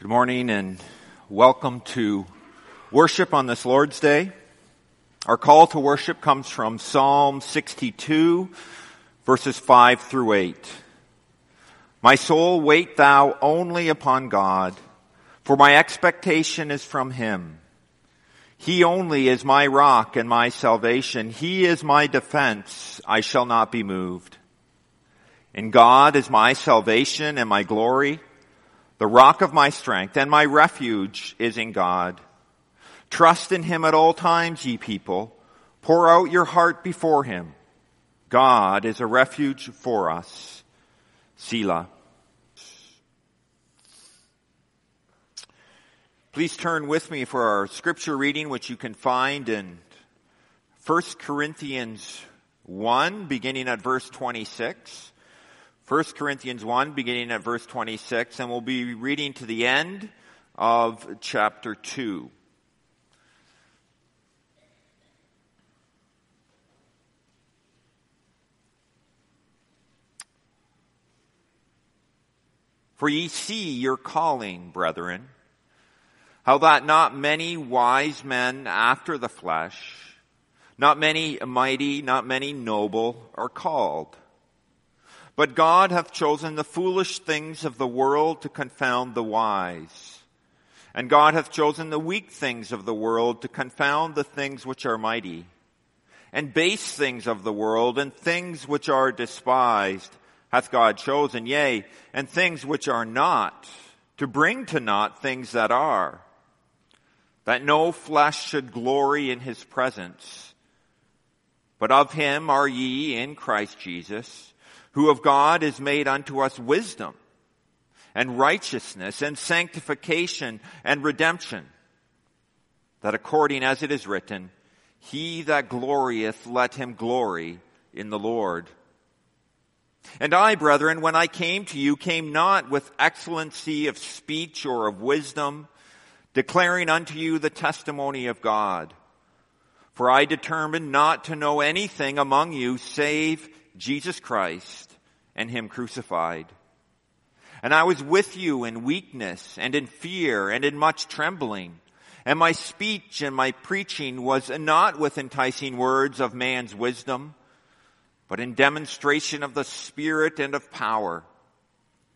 Good morning and welcome to worship on this Lord's Day. Our call to worship comes from Psalm 62 verses 5 through 8. My soul, wait thou only upon God, for my expectation is from Him. He only is my rock and my salvation. He is my defense. I shall not be moved. And God is my salvation and my glory. The rock of my strength and my refuge is in God. Trust in him at all times, ye people. Pour out your heart before him. God is a refuge for us. Selah. Please turn with me for our scripture reading, which you can find in 1 Corinthians 1, beginning at verse 26. 1 Corinthians 1, beginning at verse 26, and we'll be reading to the end of chapter 2. For ye see your calling, brethren, how that not many wise men after the flesh, not many mighty, not many noble are called. But God hath chosen the foolish things of the world to confound the wise. And God hath chosen the weak things of the world to confound the things which are mighty. And base things of the world and things which are despised hath God chosen, yea, and things which are not, to bring to naught things that are, that no flesh should glory in his presence. But of him are ye in Christ Jesus, who of God is made unto us wisdom and righteousness and sanctification and redemption, that according as it is written, he that glorieth, let him glory in the Lord. And I, brethren, when I came to you, came not with excellency of speech or of wisdom, declaring unto you the testimony of God. For I determined not to know anything among you save Jesus Christ and him crucified. And I was with you in weakness and in fear and in much trembling. And my speech and my preaching was not with enticing words of man's wisdom, but in demonstration of the Spirit and of power,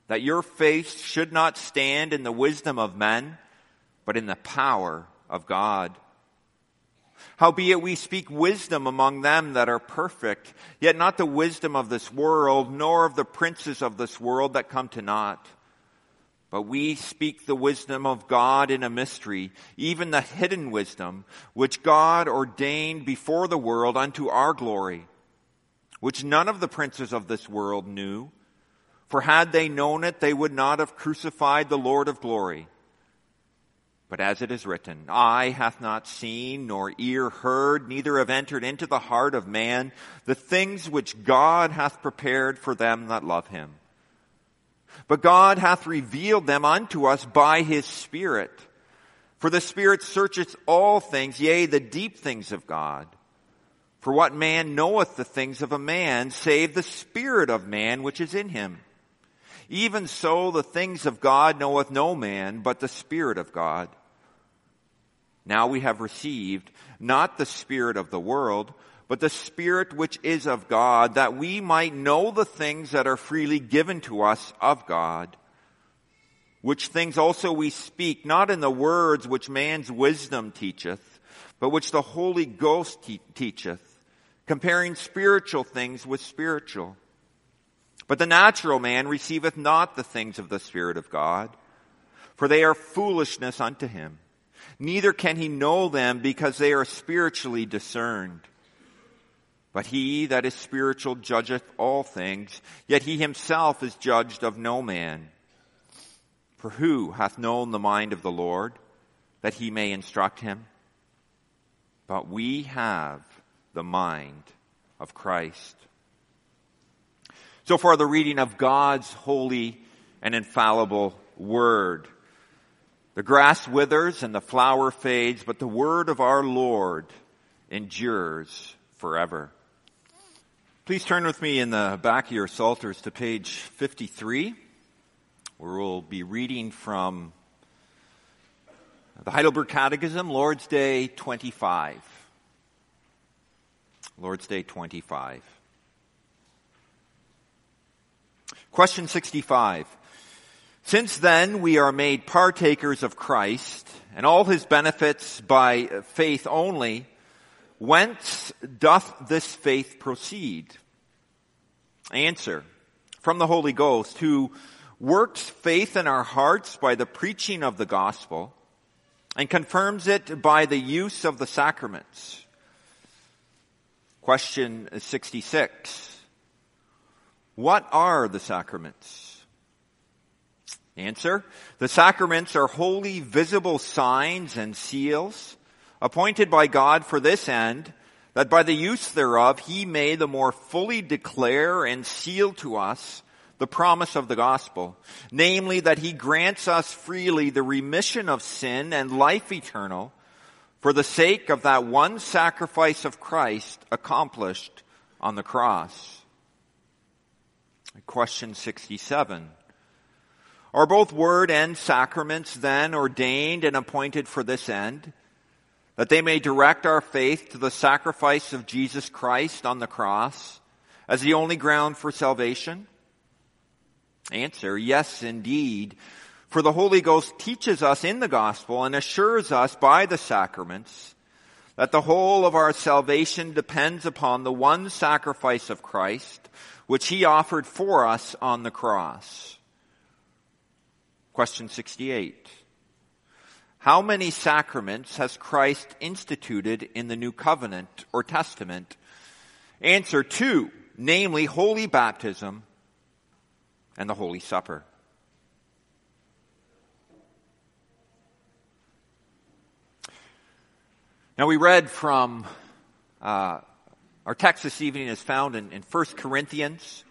that your faith should not stand in the wisdom of men, but in the power of God. Howbeit we speak wisdom among them that are perfect, yet not the wisdom of this world, nor of the princes of this world that come to naught. But we speak the wisdom of God in a mystery, even the hidden wisdom, which God ordained before the world unto our glory, which none of the princes of this world knew. For had they known it, they would not have crucified the Lord of glory. But as it is written, eye hath not seen, nor ear heard, neither have entered into the heart of man the things which God hath prepared for them that love him. But God hath revealed them unto us by his Spirit. For the Spirit searcheth all things, yea, the deep things of God. For what man knoweth the things of a man, save the Spirit of man which is in him? Even so the things of God knoweth no man, but the Spirit of God. Now we have received not the Spirit of the world, but the Spirit which is of God, that we might know the things that are freely given to us of God. Which things also we speak, not in the words which man's wisdom teacheth, but which the Holy Ghost te- teacheth, comparing spiritual things with spiritual. But the natural man receiveth not the things of the Spirit of God, for they are foolishness unto him neither can he know them because they are spiritually discerned. But he that is spiritual judgeth all things, yet he himself is judged of no man. For who hath known the mind of the Lord, that he may instruct him? But we have the mind of Christ. So far, the reading of God's holy and infallible word. The grass withers and the flower fades, but the word of our Lord endures forever. Please turn with me in the back of your Psalters to page 53, where we'll be reading from The Heidelberg Catechism, Lord's Day 25. Lord's Day 25. Question 65. Since then we are made partakers of Christ and all his benefits by faith only, whence doth this faith proceed? Answer. From the Holy Ghost, who works faith in our hearts by the preaching of the gospel and confirms it by the use of the sacraments. Question 66. What are the sacraments? Answer. The sacraments are holy visible signs and seals appointed by God for this end, that by the use thereof he may the more fully declare and seal to us the promise of the gospel, namely that he grants us freely the remission of sin and life eternal for the sake of that one sacrifice of Christ accomplished on the cross. Question 67. Are both word and sacraments then ordained and appointed for this end? That they may direct our faith to the sacrifice of Jesus Christ on the cross as the only ground for salvation? Answer, yes indeed. For the Holy Ghost teaches us in the gospel and assures us by the sacraments that the whole of our salvation depends upon the one sacrifice of Christ, which he offered for us on the cross. Question 68. How many sacraments has Christ instituted in the New Covenant or Testament? Answer two, namely Holy Baptism and the Holy Supper. Now we read from, uh, our text this evening is found in, in 1 Corinthians,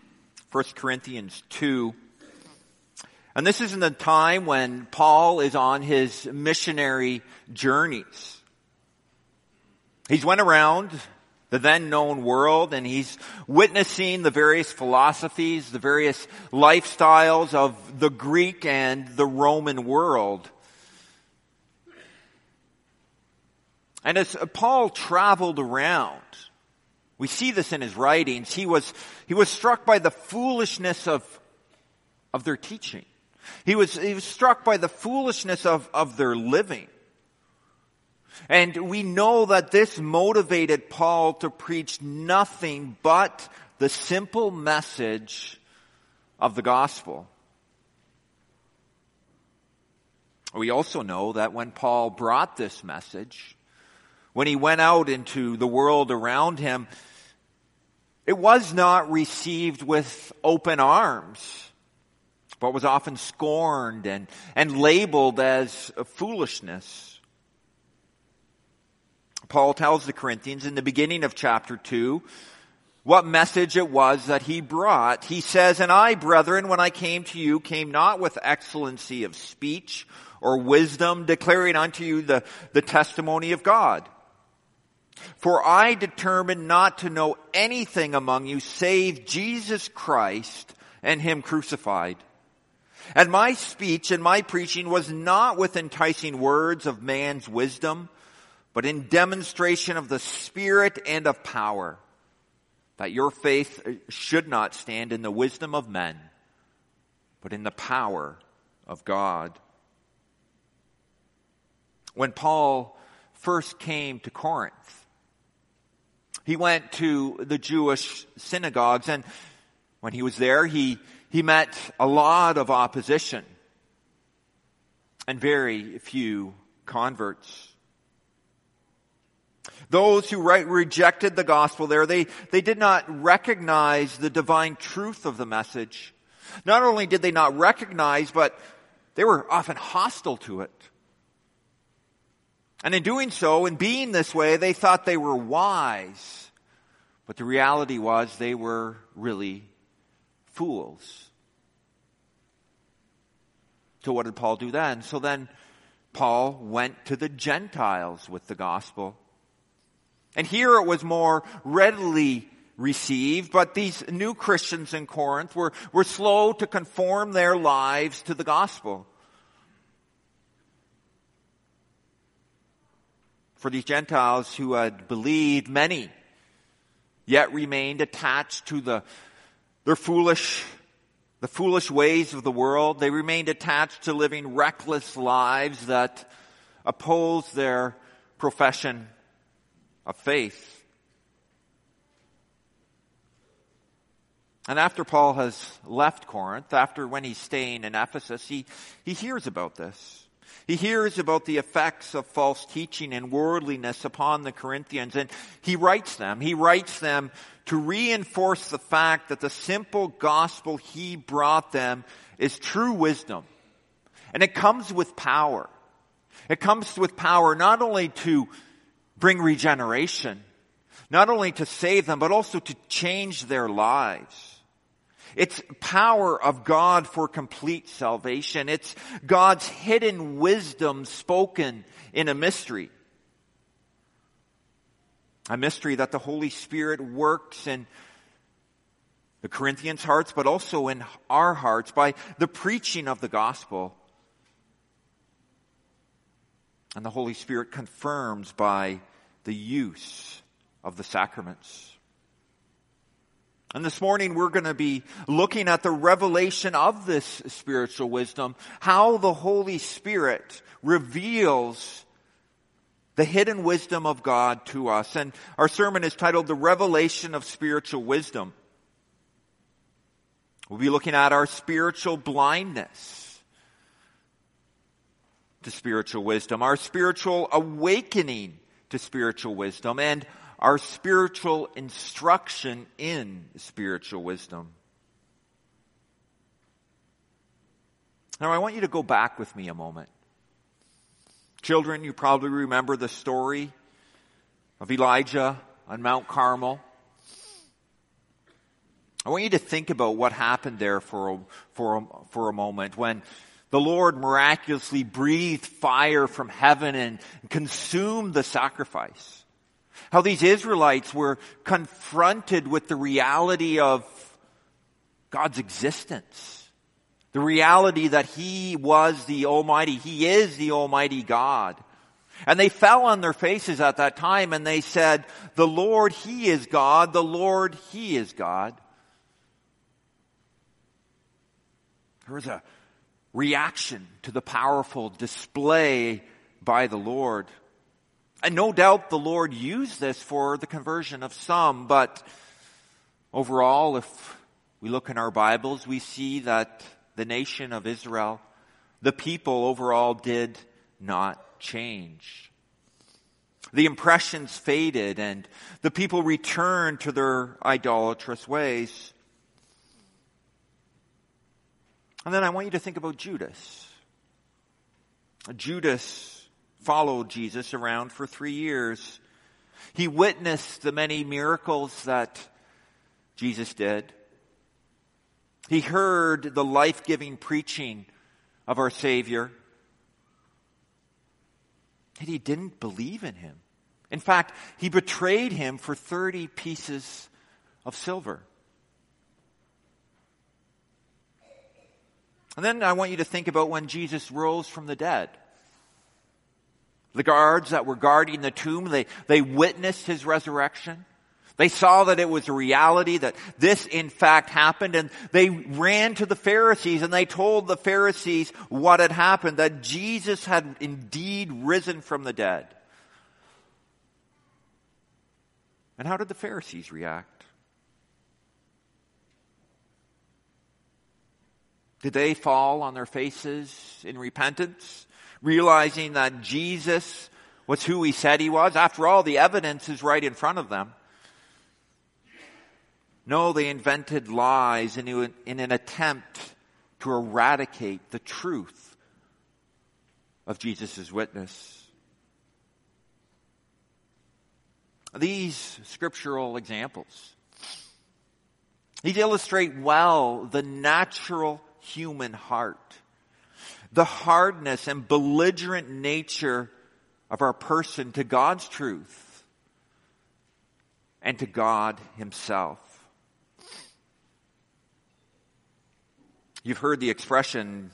1 Corinthians 2, and this is in the time when Paul is on his missionary journeys. He's went around the then known world and he's witnessing the various philosophies, the various lifestyles of the Greek and the Roman world. And as Paul traveled around, we see this in his writings, he was, he was struck by the foolishness of, of their teaching. He was, he was struck by the foolishness of, of their living. And we know that this motivated Paul to preach nothing but the simple message of the gospel. We also know that when Paul brought this message, when he went out into the world around him, it was not received with open arms but was often scorned and, and labeled as foolishness. Paul tells the Corinthians in the beginning of chapter 2 what message it was that he brought. He says, And I, brethren, when I came to you, came not with excellency of speech or wisdom, declaring unto you the, the testimony of God. For I determined not to know anything among you save Jesus Christ and Him crucified. And my speech and my preaching was not with enticing words of man's wisdom, but in demonstration of the Spirit and of power, that your faith uh, should not stand in the wisdom of men, but in the power of God. When Paul first came to Corinth, he went to the Jewish synagogues and when he was there, he he met a lot of opposition and very few converts. Those who rejected the gospel there, they, they did not recognize the divine truth of the message. Not only did they not recognize, but they were often hostile to it. And in doing so, in being this way, they thought they were wise. But the reality was they were really fools. So what did Paul do then? So then Paul went to the Gentiles with the gospel. And here it was more readily received, but these new Christians in Corinth were, were slow to conform their lives to the gospel. For these Gentiles who had believed, many yet remained attached to the, their foolish, the foolish ways of the world. They remained attached to living reckless lives that oppose their profession of faith. And after Paul has left Corinth, after when he's staying in Ephesus, he, he hears about this. He hears about the effects of false teaching and worldliness upon the Corinthians, and he writes them. He writes them to reinforce the fact that the simple gospel he brought them is true wisdom. And it comes with power. It comes with power not only to bring regeneration, not only to save them, but also to change their lives. It's power of God for complete salvation. It's God's hidden wisdom spoken in a mystery. A mystery that the Holy Spirit works in the Corinthians' hearts, but also in our hearts by the preaching of the gospel. And the Holy Spirit confirms by the use of the sacraments. And this morning we're going to be looking at the revelation of this spiritual wisdom, how the Holy Spirit reveals the hidden wisdom of God to us. And our sermon is titled The Revelation of Spiritual Wisdom. We'll be looking at our spiritual blindness to spiritual wisdom, our spiritual awakening to spiritual wisdom, and our spiritual instruction in spiritual wisdom. Now, I want you to go back with me a moment. Children, you probably remember the story of Elijah on Mount Carmel. I want you to think about what happened there for a, for a, for a moment when the Lord miraculously breathed fire from heaven and consumed the sacrifice. How these Israelites were confronted with the reality of God's existence. The reality that He was the Almighty, He is the Almighty God. And they fell on their faces at that time and they said, the Lord, He is God, the Lord, He is God. There was a reaction to the powerful display by the Lord. And no doubt the Lord used this for the conversion of some, but overall, if we look in our Bibles, we see that the nation of Israel, the people overall did not change. The impressions faded and the people returned to their idolatrous ways. And then I want you to think about Judas. Judas followed Jesus around for three years. He witnessed the many miracles that Jesus did. He heard the life-giving preaching of our Savior. And he didn't believe in him. In fact, he betrayed him for 30 pieces of silver. And then I want you to think about when Jesus rose from the dead. The guards that were guarding the tomb, they, they witnessed his resurrection. They saw that it was a reality, that this in fact happened, and they ran to the Pharisees and they told the Pharisees what had happened, that Jesus had indeed risen from the dead. And how did the Pharisees react? Did they fall on their faces in repentance? realizing that Jesus was who he said he was. After all, the evidence is right in front of them. No, they invented lies in, in an attempt to eradicate the truth of Jesus' witness. These scriptural examples, these illustrate well the natural human heart the hardness and belligerent nature of our person to God's truth and to God Himself. You've heard the expression,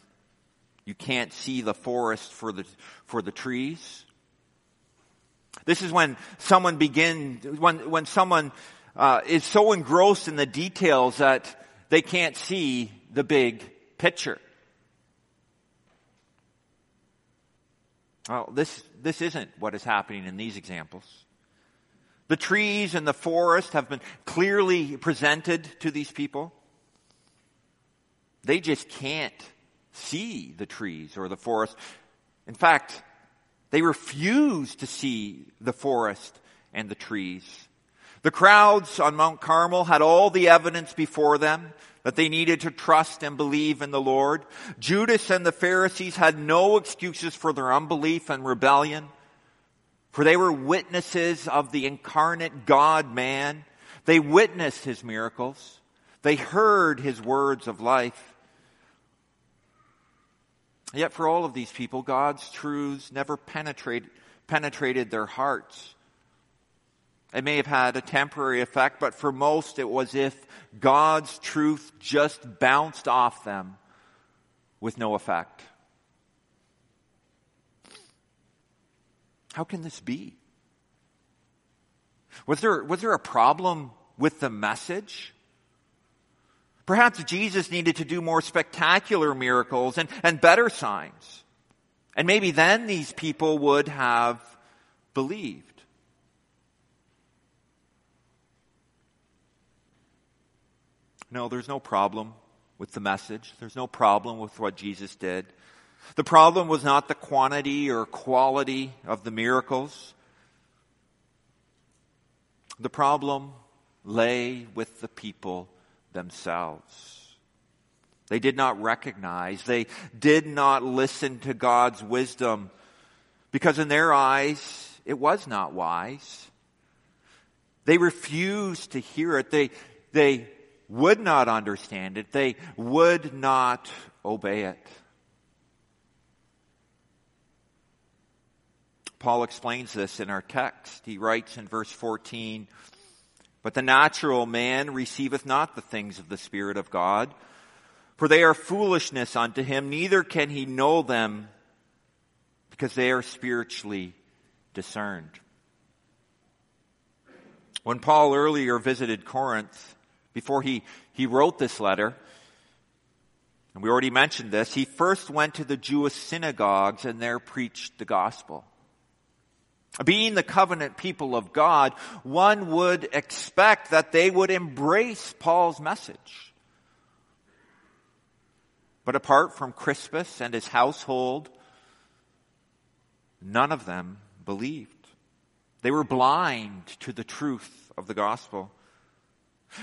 you can't see the forest for the, for the trees. This is when someone begin, when, when someone uh, is so engrossed in the details that they can't see the big picture. Well, this, this isn't what is happening in these examples. The trees and the forest have been clearly presented to these people. They just can't see the trees or the forest. In fact, they refuse to see the forest and the trees. The crowds on Mount Carmel had all the evidence before them that they needed to trust and believe in the Lord. Judas and the Pharisees had no excuses for their unbelief and rebellion, for they were witnesses of the incarnate God man. They witnessed his miracles. They heard his words of life. Yet for all of these people, God's truths never penetrate, penetrated their hearts. It may have had a temporary effect, but for most it was if God's truth just bounced off them with no effect. How can this be? Was there, was there a problem with the message? Perhaps Jesus needed to do more spectacular miracles and, and better signs. And maybe then these people would have believed. No, there's no problem with the message. There's no problem with what Jesus did. The problem was not the quantity or quality of the miracles. The problem lay with the people themselves. They did not recognize, they did not listen to God's wisdom because in their eyes it was not wise. They refused to hear it. They, they would not understand it. They would not obey it. Paul explains this in our text. He writes in verse 14, But the natural man receiveth not the things of the Spirit of God, for they are foolishness unto him, neither can he know them, because they are spiritually discerned. When Paul earlier visited Corinth, before he, he wrote this letter, and we already mentioned this, he first went to the Jewish synagogues and there preached the gospel. Being the covenant people of God, one would expect that they would embrace Paul's message. But apart from Crispus and his household, none of them believed. They were blind to the truth of the gospel.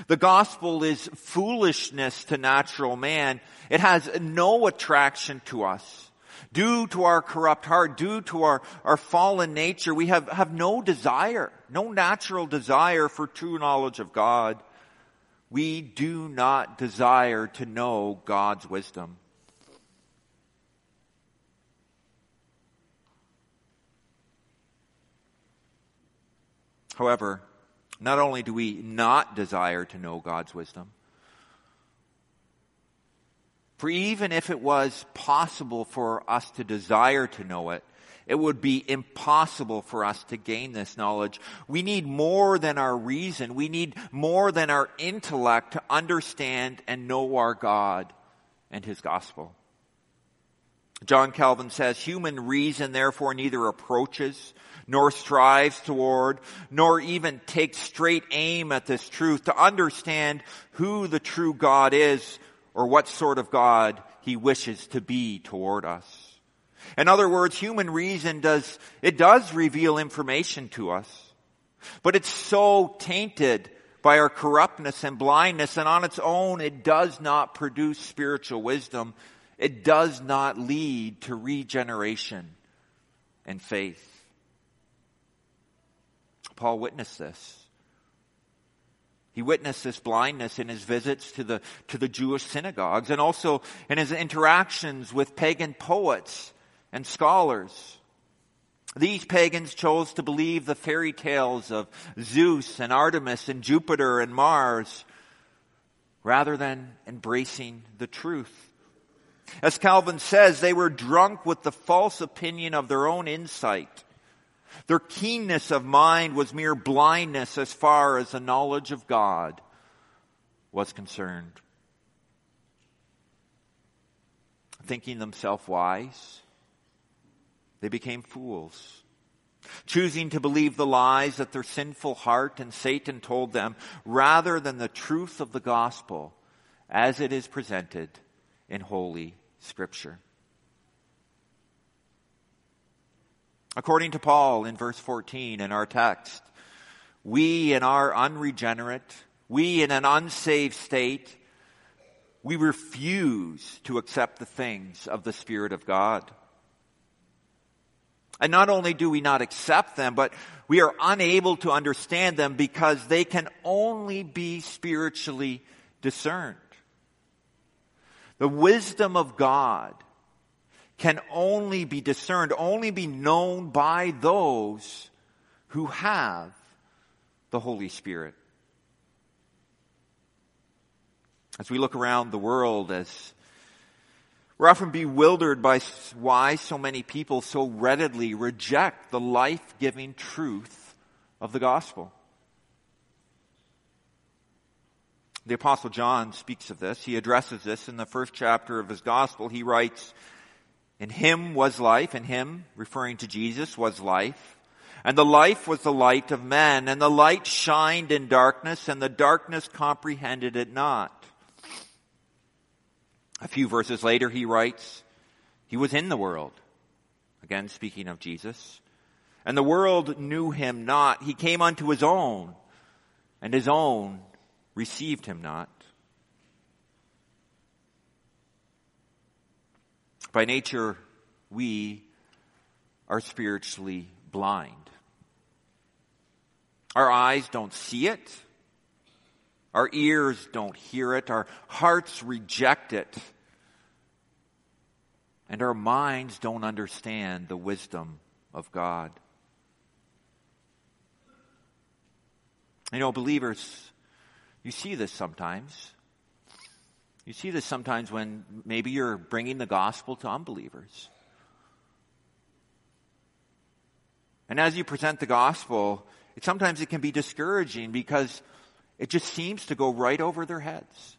The gospel is foolishness to natural man. It has no attraction to us. Due to our corrupt heart, due to our, our fallen nature, we have, have no desire, no natural desire for true knowledge of God. We do not desire to know God's wisdom. However, not only do we not desire to know God's wisdom, for even if it was possible for us to desire to know it, it would be impossible for us to gain this knowledge. We need more than our reason. We need more than our intellect to understand and know our God and His gospel. John Calvin says, human reason therefore neither approaches nor strives toward, nor even takes straight aim at this truth to understand who the true God is or what sort of God he wishes to be toward us. In other words, human reason does, it does reveal information to us, but it's so tainted by our corruptness and blindness and on its own it does not produce spiritual wisdom. It does not lead to regeneration and faith. Paul witnessed this. He witnessed this blindness in his visits to the, to the Jewish synagogues and also in his interactions with pagan poets and scholars. These pagans chose to believe the fairy tales of Zeus and Artemis and Jupiter and Mars rather than embracing the truth. As Calvin says, they were drunk with the false opinion of their own insight Their keenness of mind was mere blindness as far as the knowledge of God was concerned. Thinking themselves wise, they became fools. Choosing to believe the lies that their sinful heart and Satan told them rather than the truth of the gospel as it is presented in Holy Scripture. According to Paul in verse 14 in our text, we in our unregenerate, we in an unsaved state, we refuse to accept the things of the Spirit of God. And not only do we not accept them, but we are unable to understand them because they can only be spiritually discerned. The wisdom of God can only be discerned, only be known by those who have the Holy Spirit. As we look around the world, as we're often bewildered by why so many people so readily reject the life-giving truth of the gospel. The apostle John speaks of this. He addresses this in the first chapter of his gospel. He writes, in him was life, in him, referring to Jesus, was life. And the life was the light of men, and the light shined in darkness, and the darkness comprehended it not. A few verses later, he writes, He was in the world. Again, speaking of Jesus. And the world knew him not. He came unto his own, and his own received him not. By nature, we are spiritually blind. Our eyes don't see it. Our ears don't hear it. Our hearts reject it. And our minds don't understand the wisdom of God. You know, believers, you see this sometimes. You see this sometimes when maybe you're bringing the gospel to unbelievers. And as you present the gospel, it, sometimes it can be discouraging because it just seems to go right over their heads.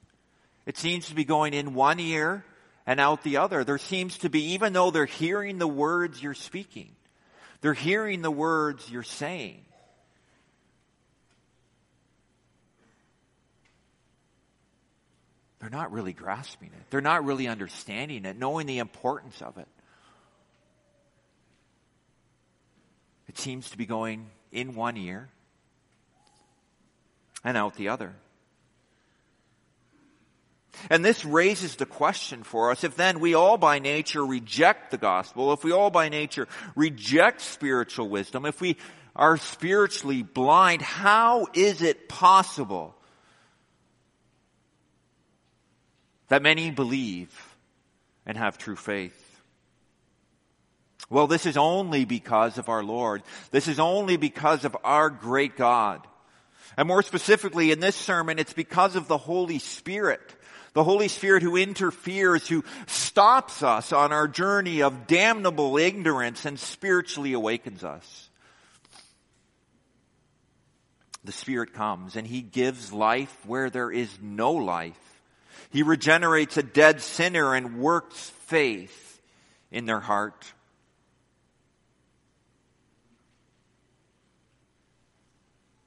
It seems to be going in one ear and out the other. There seems to be, even though they're hearing the words you're speaking, they're hearing the words you're saying. They're not really grasping it. They're not really understanding it, knowing the importance of it. It seems to be going in one ear and out the other. And this raises the question for us, if then we all by nature reject the gospel, if we all by nature reject spiritual wisdom, if we are spiritually blind, how is it possible that many believe and have true faith. Well, this is only because of our Lord. This is only because of our great God. And more specifically in this sermon, it's because of the Holy Spirit. The Holy Spirit who interferes, who stops us on our journey of damnable ignorance and spiritually awakens us. The Spirit comes and He gives life where there is no life. He regenerates a dead sinner and works faith in their heart.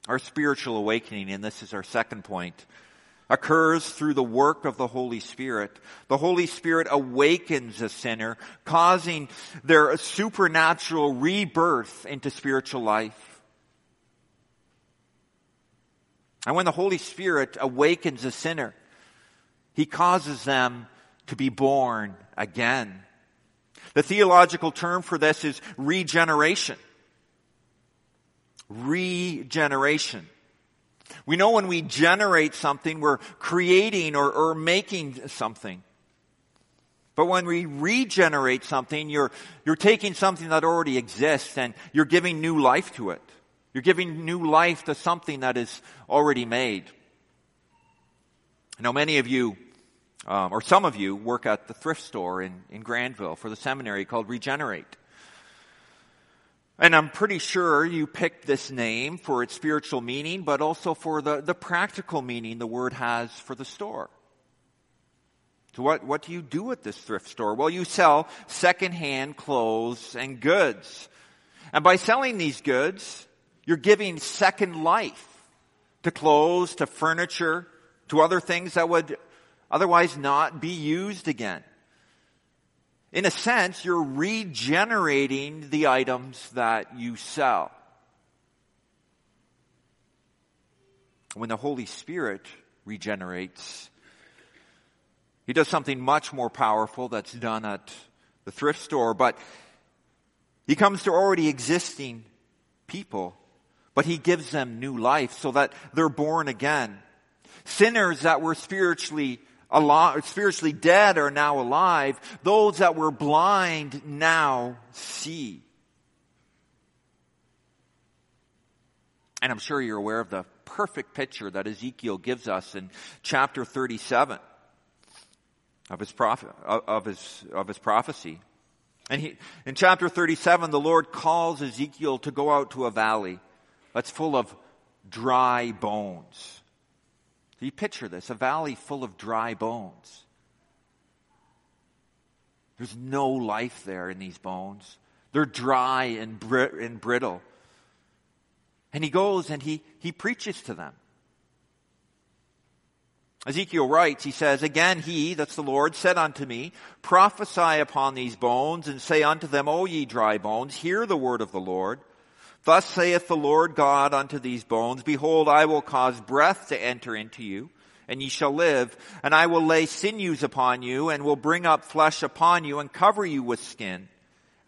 Our spiritual awakening, and this is our second point, occurs through the work of the Holy Spirit. The Holy Spirit awakens a sinner, causing their supernatural rebirth into spiritual life. And when the Holy Spirit awakens a sinner, he causes them to be born again. The theological term for this is regeneration. Regeneration. We know when we generate something, we're creating or, or making something. But when we regenerate something, you're, you're taking something that already exists and you're giving new life to it. You're giving new life to something that is already made. I know many of you um, or some of you work at the thrift store in, in Granville for the seminary called Regenerate. And I'm pretty sure you picked this name for its spiritual meaning, but also for the, the practical meaning the word has for the store. So what, what do you do at this thrift store? Well, you sell secondhand clothes and goods. And by selling these goods, you're giving second life to clothes, to furniture, to other things that would otherwise not be used again. In a sense, you're regenerating the items that you sell. When the Holy Spirit regenerates, He does something much more powerful that's done at the thrift store, but He comes to already existing people, but He gives them new life so that they're born again. Sinners that were spiritually alive, spiritually dead are now alive. Those that were blind now see. And I'm sure you're aware of the perfect picture that Ezekiel gives us in chapter 37 of his of his, of his prophecy. And he, in chapter 37, the Lord calls Ezekiel to go out to a valley that's full of dry bones. Do you picture this? A valley full of dry bones. There's no life there in these bones. They're dry and, br- and brittle. And he goes and he, he preaches to them. Ezekiel writes, he says, Again he, that's the Lord, said unto me, Prophesy upon these bones, and say unto them, O ye dry bones, hear the word of the Lord. Thus saith the Lord God unto these bones, Behold, I will cause breath to enter into you, and ye shall live, and I will lay sinews upon you, and will bring up flesh upon you, and cover you with skin,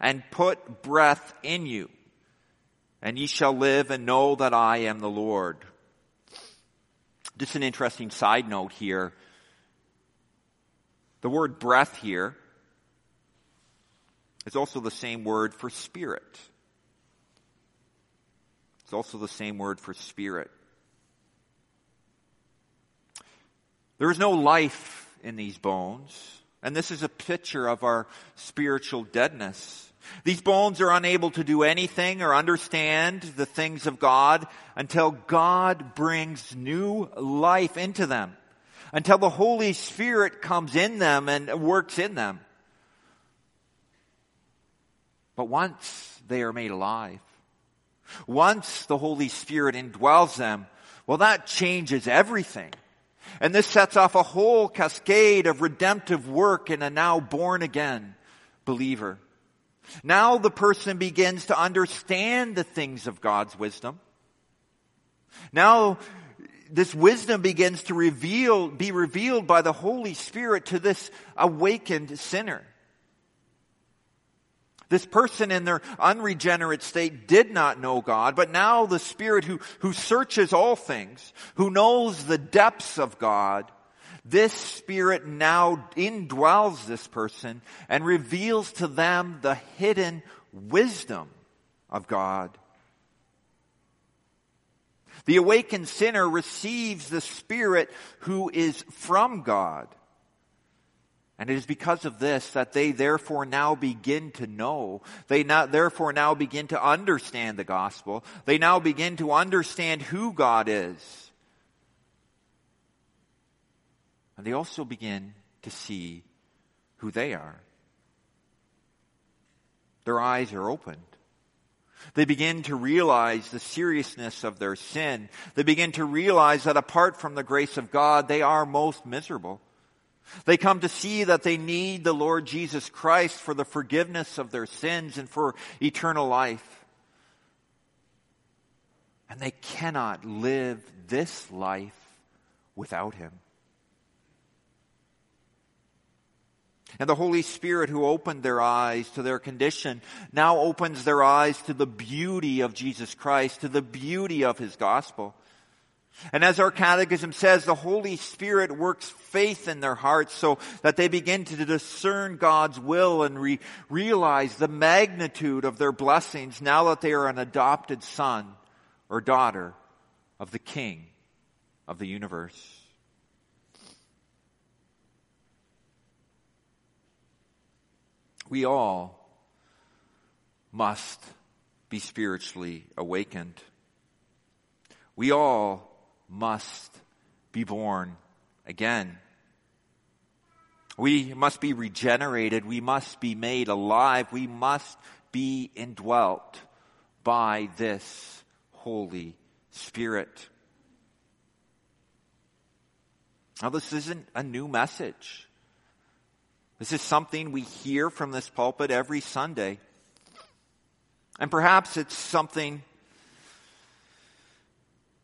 and put breath in you. And ye shall live and know that I am the Lord. Just an interesting side note here. The word breath here is also the same word for spirit. It's also the same word for spirit. There is no life in these bones, and this is a picture of our spiritual deadness. These bones are unable to do anything or understand the things of God until God brings new life into them, until the Holy Spirit comes in them and works in them. But once they are made alive, once the Holy Spirit indwells them, well, that changes everything. And this sets off a whole cascade of redemptive work in a now born again believer. Now the person begins to understand the things of God's wisdom. Now this wisdom begins to reveal, be revealed by the Holy Spirit to this awakened sinner. This person in their unregenerate state did not know God, but now the Spirit who, who searches all things, who knows the depths of God, this Spirit now indwells this person and reveals to them the hidden wisdom of God. The awakened sinner receives the Spirit who is from God. And it is because of this that they therefore now begin to know. They now, therefore now begin to understand the gospel. They now begin to understand who God is. And they also begin to see who they are. Their eyes are opened. They begin to realize the seriousness of their sin. They begin to realize that apart from the grace of God, they are most miserable. They come to see that they need the Lord Jesus Christ for the forgiveness of their sins and for eternal life. And they cannot live this life without Him. And the Holy Spirit who opened their eyes to their condition now opens their eyes to the beauty of Jesus Christ, to the beauty of His gospel. And as our catechism says, the Holy Spirit works faith in their hearts so that they begin to discern God's will and re- realize the magnitude of their blessings now that they are an adopted son or daughter of the King of the universe. We all must be spiritually awakened. We all must be born again. We must be regenerated. We must be made alive. We must be indwelt by this Holy Spirit. Now, this isn't a new message. This is something we hear from this pulpit every Sunday. And perhaps it's something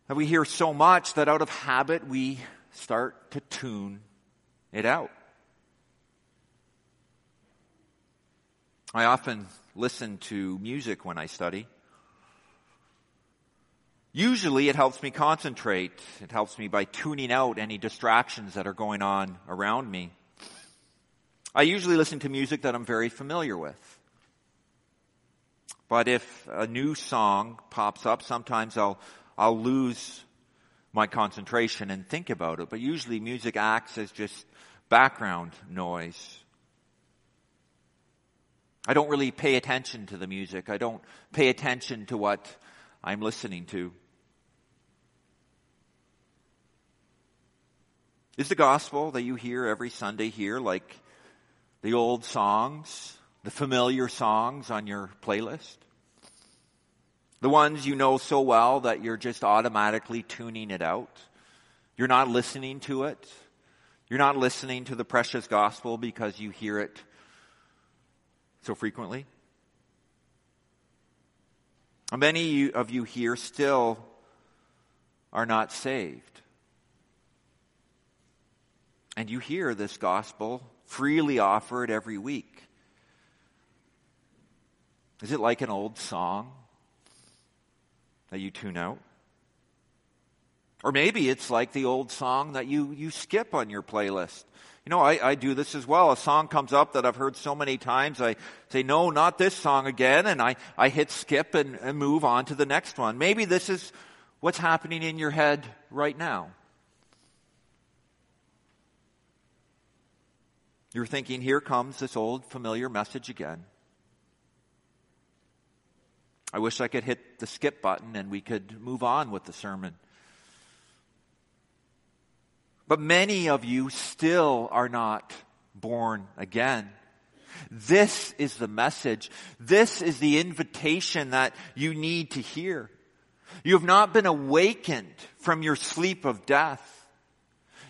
that we hear so much that out of habit we start to tune it out. I often listen to music when I study. Usually it helps me concentrate. It helps me by tuning out any distractions that are going on around me. I usually listen to music that I'm very familiar with. But if a new song pops up, sometimes I'll, I'll lose my concentration and think about it. But usually music acts as just background noise. I don't really pay attention to the music. I don't pay attention to what I'm listening to. Is the gospel that you hear every Sunday here like the old songs, the familiar songs on your playlist? The ones you know so well that you're just automatically tuning it out? You're not listening to it. You're not listening to the precious gospel because you hear it so frequently. Many of you here still are not saved and you hear this gospel freely offered every week. Is it like an old song that you tune out? Or maybe it's like the old song that you, you skip on your playlist. You know, I, I do this as well. A song comes up that I've heard so many times. I say, no, not this song again. And I, I hit skip and, and move on to the next one. Maybe this is what's happening in your head right now. You're thinking, here comes this old familiar message again. I wish I could hit the skip button and we could move on with the sermon. But many of you still are not born again. This is the message. This is the invitation that you need to hear. You have not been awakened from your sleep of death.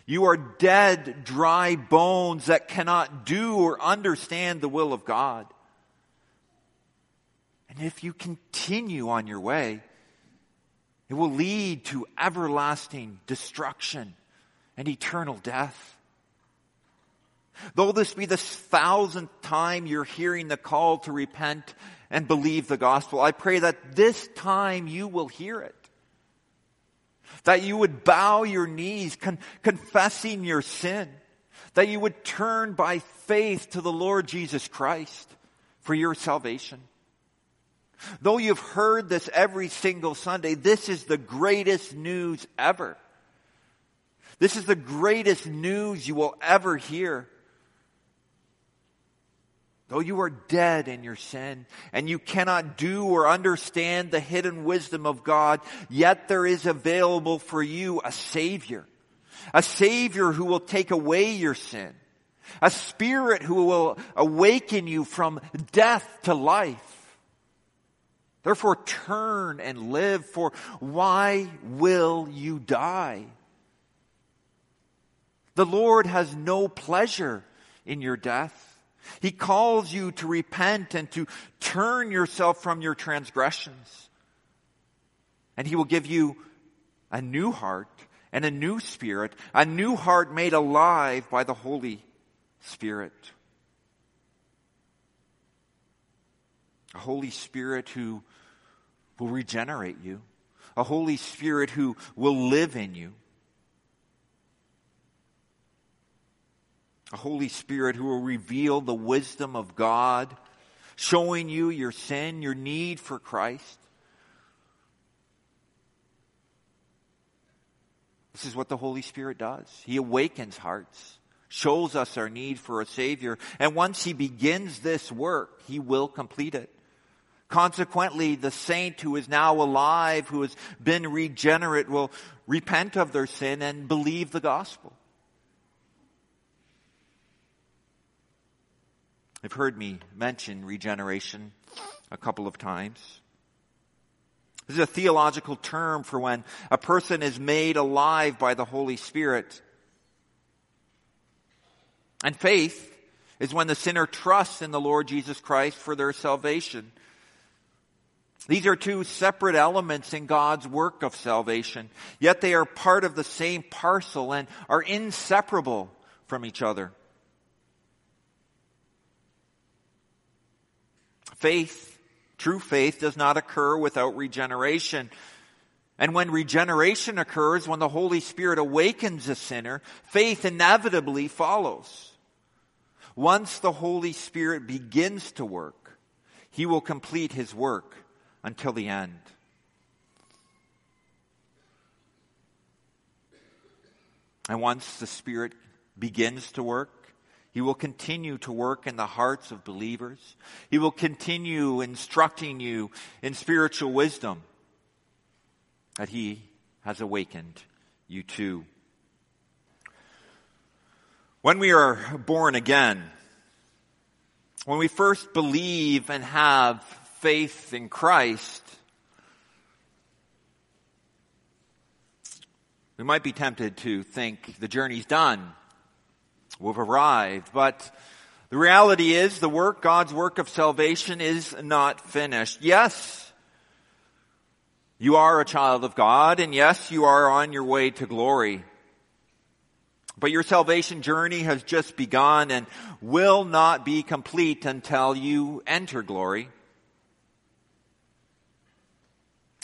You are dead, dry bones that cannot do or understand the will of God. And if you continue on your way, it will lead to everlasting destruction and eternal death. Though this be the thousandth time you're hearing the call to repent and believe the gospel, I pray that this time you will hear it. That you would bow your knees, con- confessing your sin. That you would turn by faith to the Lord Jesus Christ for your salvation. Though you've heard this every single Sunday, this is the greatest news ever. This is the greatest news you will ever hear. Though you are dead in your sin and you cannot do or understand the hidden wisdom of God, yet there is available for you a Savior. A Savior who will take away your sin. A Spirit who will awaken you from death to life. Therefore turn and live for why will you die? The Lord has no pleasure in your death. He calls you to repent and to turn yourself from your transgressions. And He will give you a new heart and a new spirit, a new heart made alive by the Holy Spirit. A Holy Spirit who will regenerate you. A Holy Spirit who will live in you. a Holy Spirit who will reveal the wisdom of God, showing you your sin, your need for Christ. This is what the Holy Spirit does. He awakens hearts, shows us our need for a Savior, and once He begins this work, He will complete it. Consequently, the saint who is now alive, who has been regenerate, will repent of their sin and believe the gospel. You've heard me mention regeneration a couple of times. This is a theological term for when a person is made alive by the Holy Spirit. And faith is when the sinner trusts in the Lord Jesus Christ for their salvation. These are two separate elements in God's work of salvation, yet they are part of the same parcel and are inseparable from each other. Faith, true faith, does not occur without regeneration. And when regeneration occurs, when the Holy Spirit awakens a sinner, faith inevitably follows. Once the Holy Spirit begins to work, He will complete His work until the end. And once the Spirit begins to work, He will continue to work in the hearts of believers. He will continue instructing you in spiritual wisdom that He has awakened you to. When we are born again, when we first believe and have faith in Christ, we might be tempted to think the journey's done. We've arrived. But the reality is the work, God's work of salvation is not finished. Yes, you are a child of God, and yes, you are on your way to glory. But your salvation journey has just begun and will not be complete until you enter glory.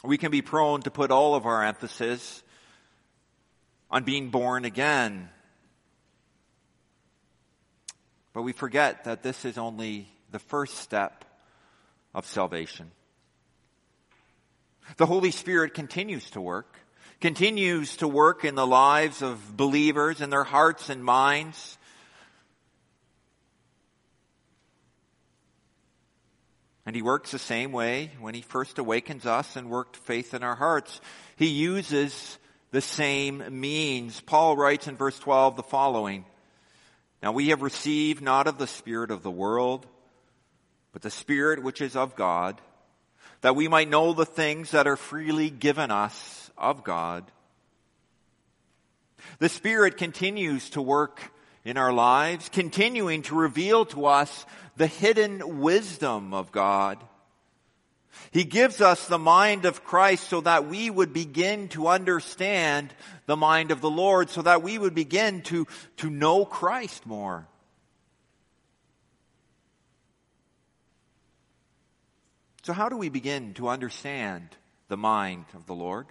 We can be prone to put all of our emphasis on being born again. But we forget that this is only the first step of salvation. The Holy Spirit continues to work, continues to work in the lives of believers, in their hearts and minds. And he works the same way when he first awakens us and worked faith in our hearts. He uses the same means. Paul writes in verse 12 the following. Now we have received not of the Spirit of the world, but the Spirit which is of God, that we might know the things that are freely given us of God. The Spirit continues to work in our lives, continuing to reveal to us the hidden wisdom of God. He gives us the mind of Christ so that we would begin to understand the mind of the Lord, so that we would begin to, to know Christ more. So how do we begin to understand the mind of the Lord?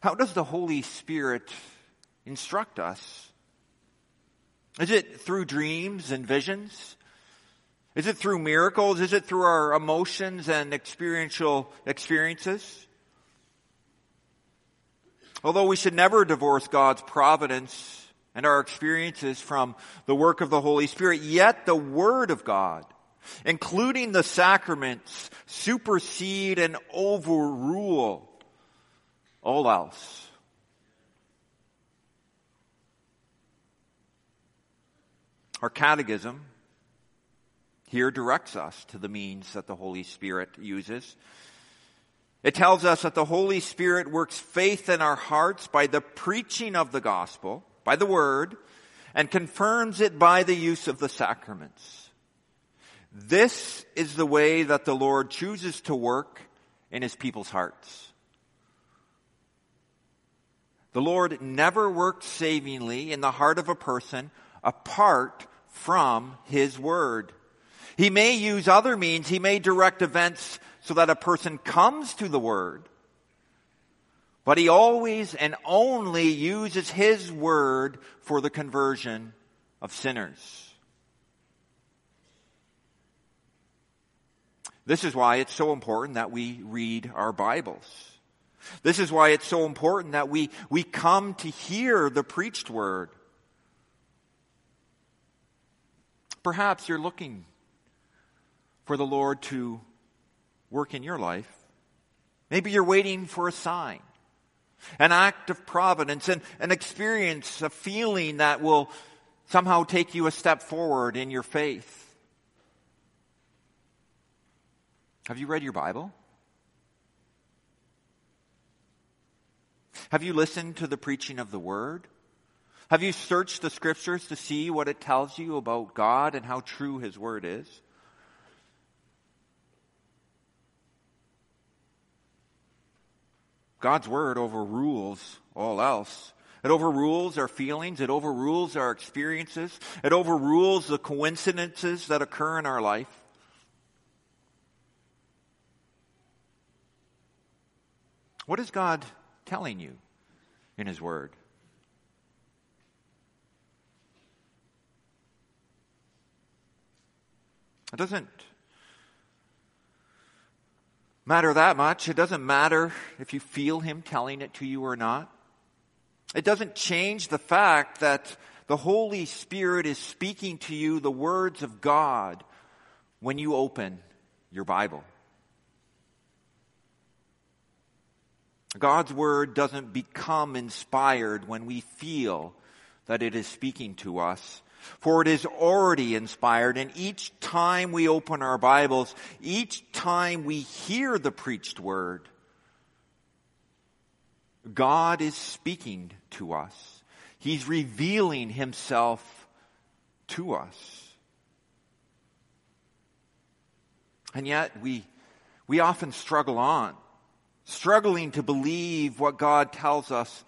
How does the Holy Spirit instruct us? Is it through dreams and visions? Is it through miracles? Is it through our emotions and experiential experiences? Although we should never divorce God's providence and our experiences from the work of the Holy Spirit, yet the Word of God, including the sacraments, supersede and overrule all else. Our catechism here directs us to the means that the Holy Spirit uses. It tells us that the Holy Spirit works faith in our hearts by the preaching of the gospel, by the word, and confirms it by the use of the sacraments. This is the way that the Lord chooses to work in his people's hearts. The Lord never works savingly in the heart of a person apart from His Word. He may use other means. He may direct events so that a person comes to the Word. But He always and only uses His Word for the conversion of sinners. This is why it's so important that we read our Bibles. This is why it's so important that we, we come to hear the preached word. Perhaps you're looking for the Lord to work in your life. Maybe you're waiting for a sign, an act of providence, and an experience, a feeling that will somehow take you a step forward in your faith. Have you read your Bible? Have you listened to the preaching of the Word? Have you searched the Scriptures to see what it tells you about God and how true His Word is? God's Word overrules all else. It overrules our feelings. It overrules our experiences. It overrules the coincidences that occur in our life. What is God telling you in His Word? It doesn't matter that much. It doesn't matter if you feel Him telling it to you or not. It doesn't change the fact that the Holy Spirit is speaking to you the words of God when you open your Bible. God's Word doesn't become inspired when we feel that it is speaking to us. For it is already inspired, and each time we open our Bibles, each time we hear the preached Word, God is speaking to us. He's revealing Himself to us. And yet we, we often struggle on struggling to believe what God tells us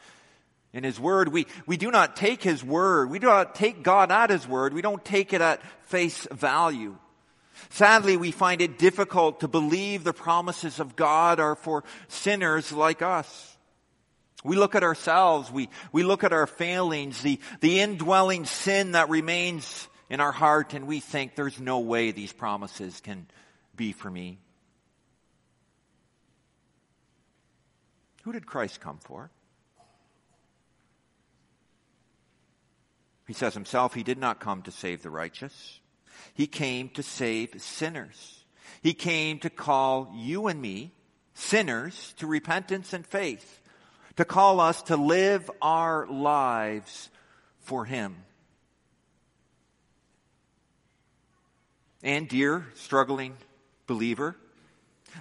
in His Word. We, we do not take His Word. We do not take God at His Word. We don't take it at face value. Sadly, we find it difficult to believe the promises of God are for sinners like us. We look at ourselves, we, we look at our failings, the, the indwelling sin that remains in our heart, and we think there's no way these promises can be for me. Who did Christ come for? He says himself, He did not come to save the righteous. He came to save sinners. He came to call you and me, sinners, to repentance and faith, to call us to live our lives for Him. And dear struggling believer,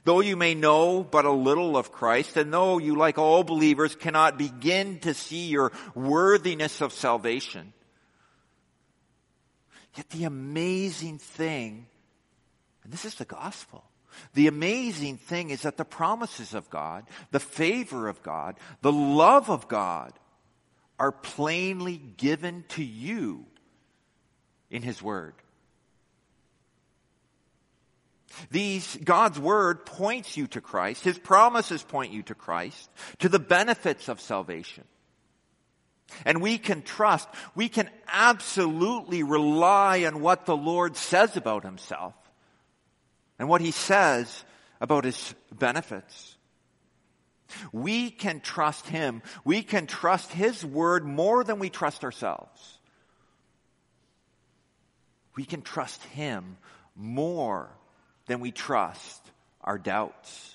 Though you may know but a little of Christ, and though you, like all believers, cannot begin to see your worthiness of salvation, yet the amazing thing, and this is the gospel, the amazing thing is that the promises of God, the favor of God, the love of God are plainly given to you in His Word. These, God's Word points you to Christ. His promises point you to Christ, to the benefits of salvation. And we can trust, we can absolutely rely on what the Lord says about Himself and what He says about His benefits. We can trust Him. We can trust His Word more than we trust ourselves. We can trust Him more than we trust our doubts.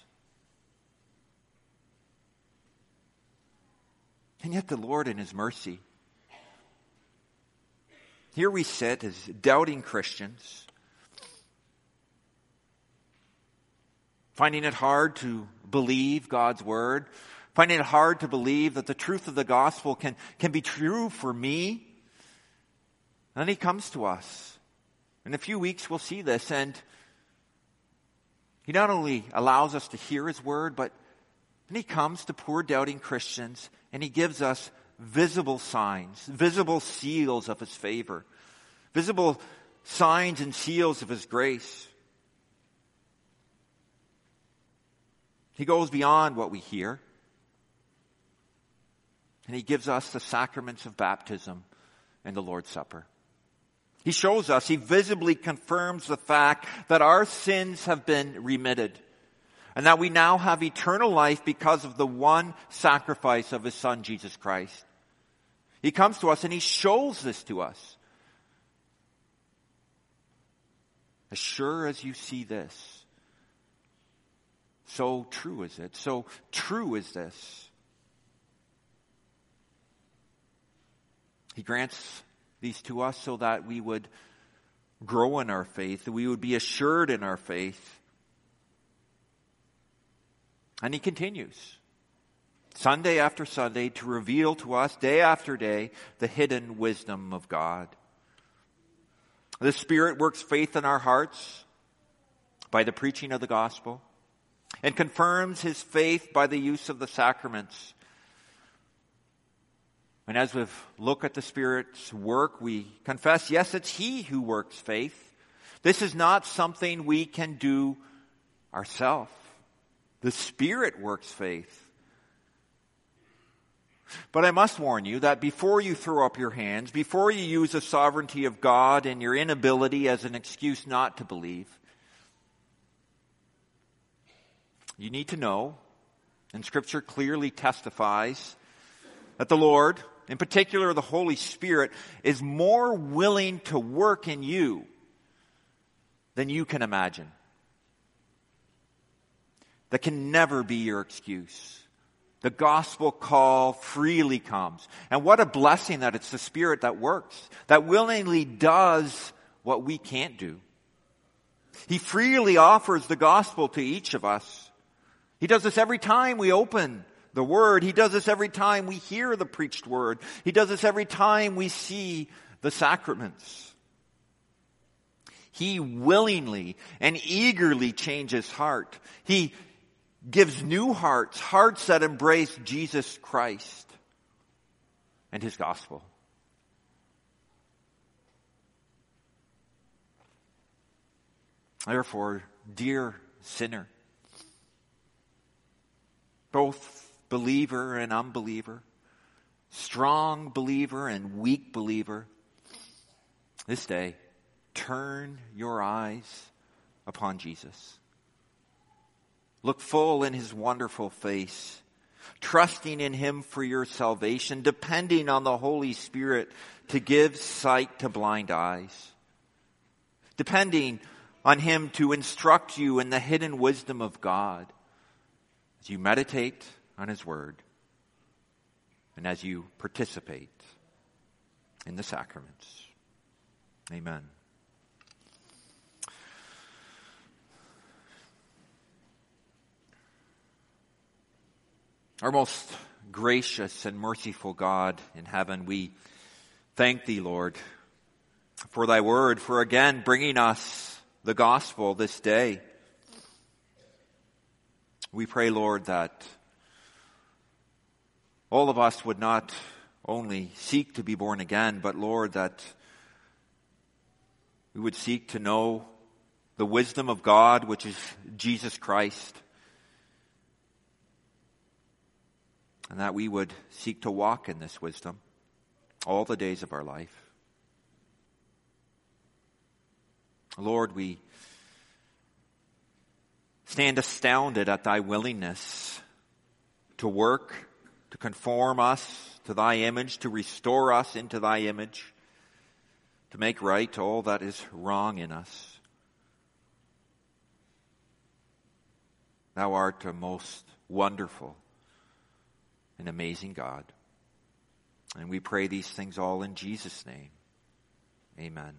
And yet the Lord in His mercy, here we sit as doubting Christians, finding it hard to believe God's Word, finding it hard to believe that the truth of the gospel can, can be true for me. And then He comes to us. In a few weeks we'll see this and he not only allows us to hear His word, but then He comes to poor doubting Christians and He gives us visible signs, visible seals of His favor, visible signs and seals of His grace. He goes beyond what we hear. And he gives us the sacraments of baptism and the Lord's Supper. He shows us, he visibly confirms the fact that our sins have been remitted and that we now have eternal life because of the one sacrifice of his son, Jesus Christ. He comes to us and he shows this to us. As sure as you see this, so true is it. So true is this. He grants these to us so that we would grow in our faith, that we would be assured in our faith. And he continues. Sunday after Sunday to reveal to us day after day the hidden wisdom of God. The Spirit works faith in our hearts by the preaching of the gospel and confirms his faith by the use of the sacraments. And as we look at the Spirit's work, we confess, yes, it's He who works faith. This is not something we can do ourselves. The Spirit works faith. But I must warn you that before you throw up your hands, before you use the sovereignty of God and your inability as an excuse not to believe, you need to know, and Scripture clearly testifies, that the Lord, in particular the Holy Spirit, is more willing to work in you than you can imagine. That can never be your excuse. The gospel call freely comes. And what a blessing that it's the Spirit that works, that willingly does what we can't do. He freely offers the gospel to each of us. He does this every time we open the word. He does this every time we hear the preached word. He does this every time we see the sacraments. He willingly and eagerly changes heart. He gives new hearts, hearts that embrace Jesus Christ and his gospel. Therefore, dear sinner, both believer and unbeliever, strong believer and weak believer, this day, turn your eyes upon Jesus. Look full in his wonderful face, trusting in him for your salvation, depending on the Holy Spirit to give sight to blind eyes, depending on him to instruct you in the hidden wisdom of God as you meditate on his word and as you participate in the sacraments. Amen. Our most gracious and merciful God in heaven, we thank thee, Lord, for thy word, for again bringing us the gospel this day. We pray, Lord, that all of us would not only seek to be born again, but Lord, that we would seek to know the wisdom of God, which is Jesus Christ. And that we would seek to walk in this wisdom all the days of our life. Lord, we stand astounded at thy willingness to work, to conform us to thy image, to restore us into thy image, to make right all that is wrong in us. Thou art a most wonderful an amazing God. And we pray these things all in Jesus' name. Amen.